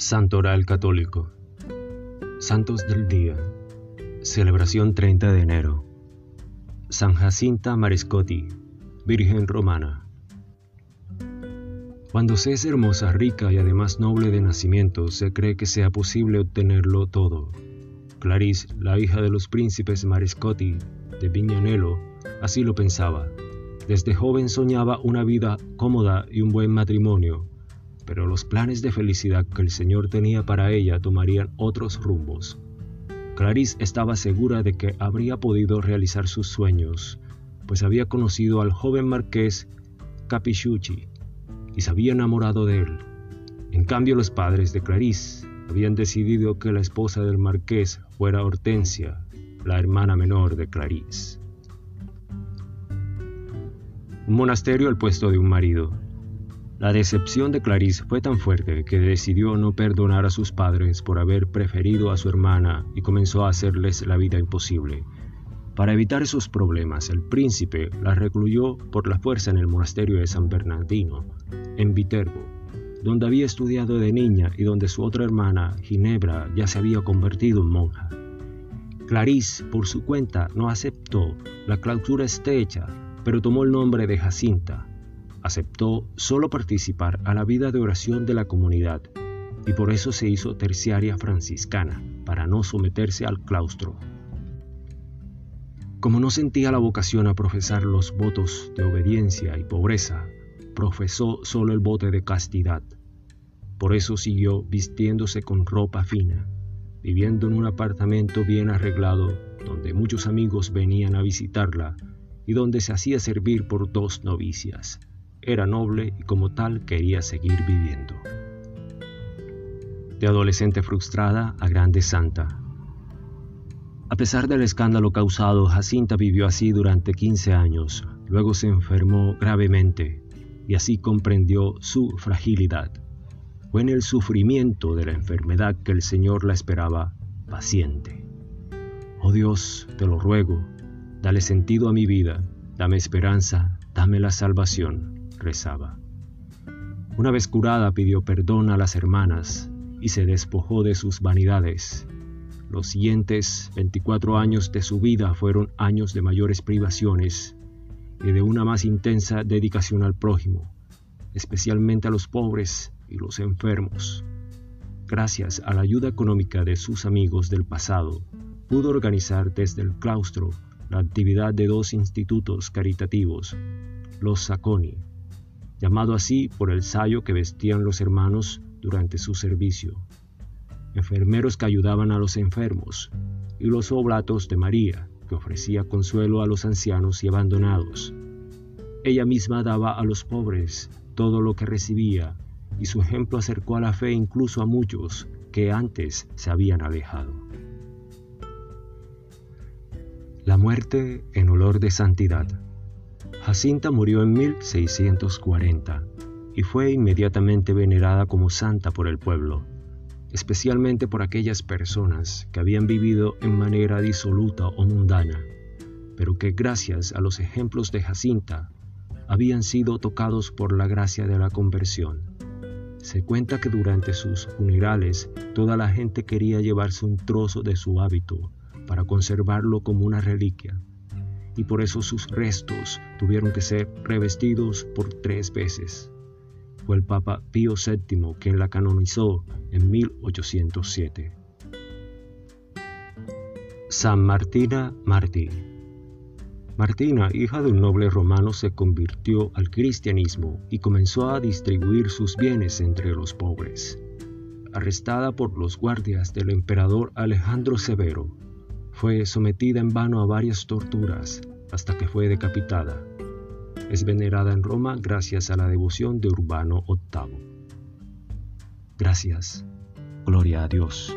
Santoral Católico. Santos del Día. Celebración 30 de enero. San Jacinta Mariscotti, Virgen Romana. Cuando se es hermosa, rica y además noble de nacimiento, se cree que sea posible obtenerlo todo. Clarice, la hija de los príncipes Mariscotti de Viñanello, así lo pensaba. Desde joven soñaba una vida cómoda y un buen matrimonio, pero los planes de felicidad que el Señor tenía para ella tomarían otros rumbos. Clarice estaba segura de que habría podido realizar sus sueños, pues había conocido al joven marqués Capichucci y se había enamorado de él. En cambio, los padres de Clarice habían decidido que la esposa del marqués fuera Hortensia, la hermana menor de Clarice. Un monasterio al puesto de un marido. La decepción de Clarice fue tan fuerte que decidió no perdonar a sus padres por haber preferido a su hermana y comenzó a hacerles la vida imposible. Para evitar esos problemas, el príncipe la recluyó por la fuerza en el monasterio de San Bernardino, en Viterbo, donde había estudiado de niña y donde su otra hermana, Ginebra, ya se había convertido en monja. Clarice, por su cuenta, no aceptó la clausura estrecha, pero tomó el nombre de Jacinta, aceptó solo participar a la vida de oración de la comunidad y por eso se hizo terciaria franciscana, para no someterse al claustro. Como no sentía la vocación a profesar los votos de obediencia y pobreza, profesó solo el voto de castidad. Por eso siguió vistiéndose con ropa fina, viviendo en un apartamento bien arreglado donde muchos amigos venían a visitarla y donde se hacía servir por dos novicias. Era noble y como tal quería seguir viviendo. De adolescente frustrada a grande santa. A pesar del escándalo causado, Jacinta vivió así durante 15 años. Luego se enfermó gravemente y así comprendió su fragilidad. Fue en el sufrimiento de la enfermedad que el Señor la esperaba paciente. Oh Dios, te lo ruego, dale sentido a mi vida, dame esperanza, dame la salvación rezaba. Una vez curada pidió perdón a las hermanas y se despojó de sus vanidades. Los siguientes 24 años de su vida fueron años de mayores privaciones y de una más intensa dedicación al prójimo, especialmente a los pobres y los enfermos. Gracias a la ayuda económica de sus amigos del pasado, pudo organizar desde el claustro la actividad de dos institutos caritativos, los Saconi llamado así por el sayo que vestían los hermanos durante su servicio, enfermeros que ayudaban a los enfermos, y los oblatos de María, que ofrecía consuelo a los ancianos y abandonados. Ella misma daba a los pobres todo lo que recibía, y su ejemplo acercó a la fe incluso a muchos que antes se habían alejado. La muerte en olor de santidad. Jacinta murió en 1640 y fue inmediatamente venerada como santa por el pueblo, especialmente por aquellas personas que habían vivido en manera disoluta o mundana, pero que gracias a los ejemplos de Jacinta habían sido tocados por la gracia de la conversión. Se cuenta que durante sus funerales toda la gente quería llevarse un trozo de su hábito para conservarlo como una reliquia y por eso sus restos tuvieron que ser revestidos por tres veces. Fue el Papa Pío VII quien la canonizó en 1807. San Martina Martí Martina, hija de un noble romano, se convirtió al cristianismo y comenzó a distribuir sus bienes entre los pobres. Arrestada por los guardias del emperador Alejandro Severo, fue sometida en vano a varias torturas hasta que fue decapitada. Es venerada en Roma gracias a la devoción de Urbano VIII. Gracias. Gloria a Dios.